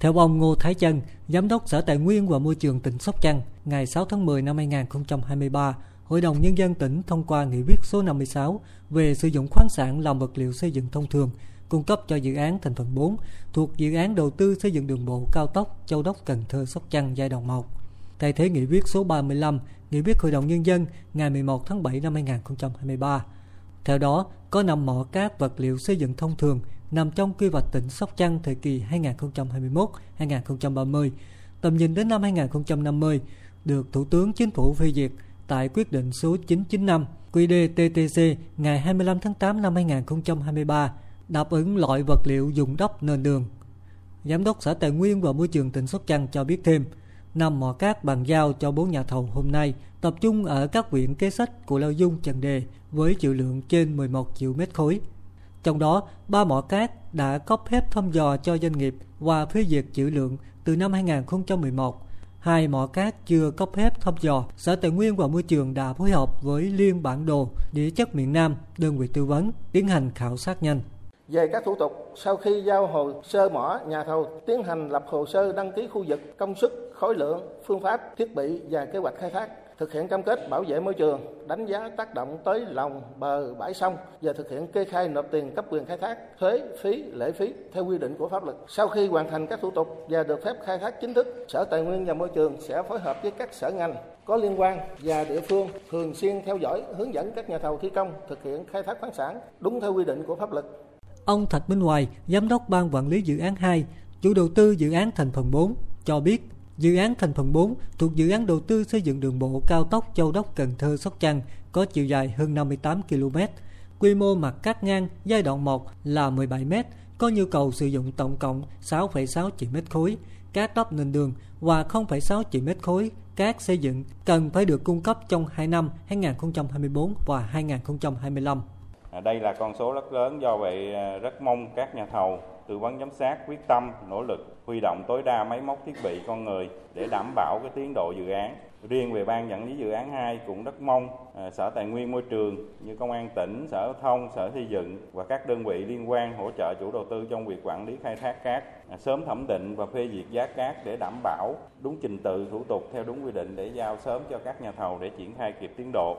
Theo ông Ngô Thái Chân, Giám đốc Sở Tài nguyên và Môi trường tỉnh Sóc Trăng, ngày 6 tháng 10 năm 2023, Hội đồng Nhân dân tỉnh thông qua nghị quyết số 56 về sử dụng khoáng sản làm vật liệu xây dựng thông thường, cung cấp cho dự án thành phần 4 thuộc dự án đầu tư xây dựng đường bộ cao tốc Châu Đốc Cần Thơ Sóc Trăng giai đoạn 1. Thay thế nghị quyết số 35, nghị quyết Hội đồng Nhân dân ngày 11 tháng 7 năm 2023. Theo đó, có 5 mỏ cát vật liệu xây dựng thông thường nằm trong quy hoạch tỉnh Sóc Trăng thời kỳ 2021-2030, tầm nhìn đến năm 2050, được Thủ tướng Chính phủ phê duyệt tại quyết định số 995 QĐ-TTC ngày 25 tháng 8 năm 2023 đáp ứng loại vật liệu dùng đắp nền đường. Giám đốc Sở Tài nguyên và Môi trường tỉnh Sóc Trăng cho biết thêm, năm mỏ cát bàn giao cho bốn nhà thầu hôm nay tập trung ở các huyện kế sách của Lao Dung, Trần Đề với chữ lượng trên 11 triệu mét khối. Trong đó, ba mỏ cát đã cấp phép thăm dò cho doanh nghiệp và phê duyệt chữ lượng từ năm 2011 hai mỏ cát chưa cấp phép thăm dò, Sở Tài nguyên và Môi trường đã phối hợp với Liên bản đồ địa chất miền Nam, đơn vị tư vấn, tiến hành khảo sát nhanh. Về các thủ tục, sau khi giao hồ sơ mỏ, nhà thầu tiến hành lập hồ sơ đăng ký khu vực, công suất, khối lượng, phương pháp, thiết bị và kế hoạch khai thác thực hiện cam kết bảo vệ môi trường, đánh giá tác động tới lòng bờ bãi sông và thực hiện kê khai nộp tiền cấp quyền khai thác, thuế, phí, lệ phí theo quy định của pháp luật. Sau khi hoàn thành các thủ tục và được phép khai thác chính thức, Sở Tài nguyên và Môi trường sẽ phối hợp với các sở ngành có liên quan và địa phương thường xuyên theo dõi, hướng dẫn các nhà thầu thi công thực hiện khai thác khoáng sản đúng theo quy định của pháp luật. Ông Thạch Minh Hoài, Giám đốc Ban Quản lý Dự án 2, chủ đầu tư dự án thành phần 4, cho biết Dự án thành phần 4 thuộc dự án đầu tư xây dựng đường bộ cao tốc Châu Đốc Cần Thơ Sóc Trăng có chiều dài hơn 58 km. Quy mô mặt cắt ngang giai đoạn 1 là 17 m, có nhu cầu sử dụng tổng cộng 6,6 triệu mét khối cát đắp nền đường và 0,6 triệu mét khối cát xây dựng cần phải được cung cấp trong 2 năm 2024 và 2025. Đây là con số rất lớn do vậy ờ, rất mong các nhà thầu tư vấn giám sát quyết tâm nỗ lực huy động tối đa máy móc thiết bị con người để đảm bảo cái tiến độ dự án. Riêng về ban quản lý dự án 2 cũng rất mong à, sở tài nguyên môi trường như công an tỉnh sở thông sở xây dựng và các đơn vị liên quan hỗ trợ chủ đầu tư trong việc quản lý khai thác cát à, sớm thẩm định và phê duyệt giá cát để đảm bảo đúng trình tự thủ tục theo đúng quy định để giao sớm cho các nhà thầu để triển khai kịp tiến độ.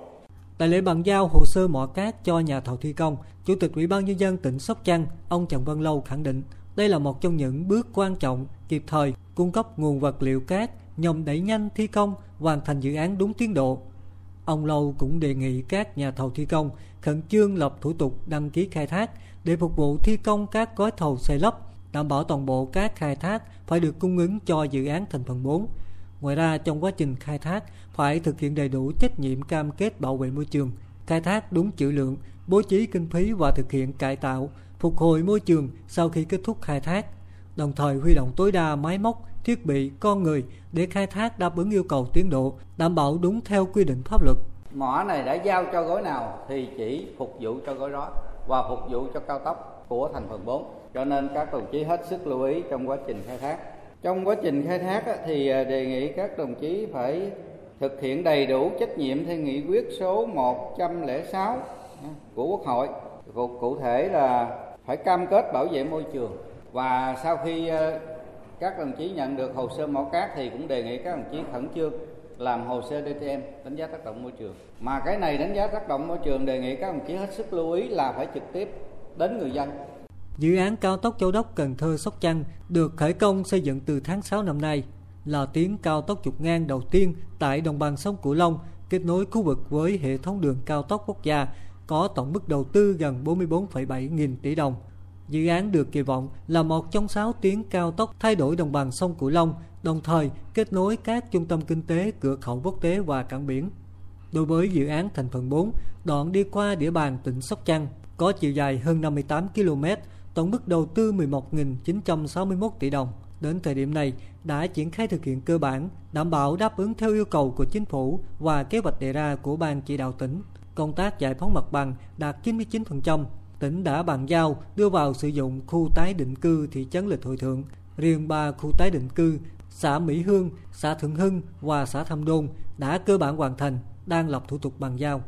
Tại lễ bàn giao hồ sơ mỏ cát cho nhà thầu thi công, Chủ tịch Ủy ban Nhân dân tỉnh Sóc Trăng, ông Trần Văn Lâu khẳng định đây là một trong những bước quan trọng kịp thời cung cấp nguồn vật liệu cát nhằm đẩy nhanh thi công hoàn thành dự án đúng tiến độ. Ông Lâu cũng đề nghị các nhà thầu thi công khẩn trương lập thủ tục đăng ký khai thác để phục vụ thi công các gói thầu xây lắp, đảm bảo toàn bộ các khai thác phải được cung ứng cho dự án thành phần 4 Ngoài ra trong quá trình khai thác phải thực hiện đầy đủ trách nhiệm cam kết bảo vệ môi trường, khai thác đúng chữ lượng, bố trí kinh phí và thực hiện cải tạo, phục hồi môi trường sau khi kết thúc khai thác, đồng thời huy động tối đa máy móc, thiết bị, con người để khai thác đáp ứng yêu cầu tiến độ, đảm bảo đúng theo quy định pháp luật. Mỏ này đã giao cho gói nào thì chỉ phục vụ cho gói đó và phục vụ cho cao tốc của thành phần 4. Cho nên các đồng chí hết sức lưu ý trong quá trình khai thác trong quá trình khai thác thì à, đề nghị các đồng chí phải thực hiện đầy đủ trách nhiệm theo nghị quyết số 106 của Quốc hội. Cụ, thể là phải cam kết bảo vệ môi trường và sau khi à, các đồng chí nhận được hồ sơ mỏ cát thì cũng đề nghị các đồng chí khẩn trương làm hồ sơ DTM đánh giá tác động môi trường. Mà cái này đánh giá tác động môi trường đề nghị các đồng chí hết sức lưu ý là phải trực tiếp đến người dân Dự án cao tốc Châu Đốc Cần Thơ Sóc Trăng được khởi công xây dựng từ tháng 6 năm nay, là tuyến cao tốc trục ngang đầu tiên tại đồng bằng sông Cửu Long, kết nối khu vực với hệ thống đường cao tốc quốc gia, có tổng mức đầu tư gần 44,7 nghìn tỷ đồng. Dự án được kỳ vọng là một trong 6 tuyến cao tốc thay đổi đồng bằng sông Cửu Long, đồng thời kết nối các trung tâm kinh tế, cửa khẩu quốc tế và cảng biển. Đối với dự án thành phần 4, đoạn đi qua địa bàn tỉnh Sóc Trăng, có chiều dài hơn 58 km, tổng mức đầu tư 11.961 tỷ đồng. Đến thời điểm này, đã triển khai thực hiện cơ bản, đảm bảo đáp ứng theo yêu cầu của chính phủ và kế hoạch đề ra của Ban chỉ đạo tỉnh. Công tác giải phóng mặt bằng đạt 99%. Tỉnh đã bàn giao đưa vào sử dụng khu tái định cư thị trấn Lịch Hội Thượng. Riêng ba khu tái định cư, xã Mỹ Hương, xã Thượng Hưng và xã Thâm Đôn đã cơ bản hoàn thành, đang lập thủ tục bàn giao.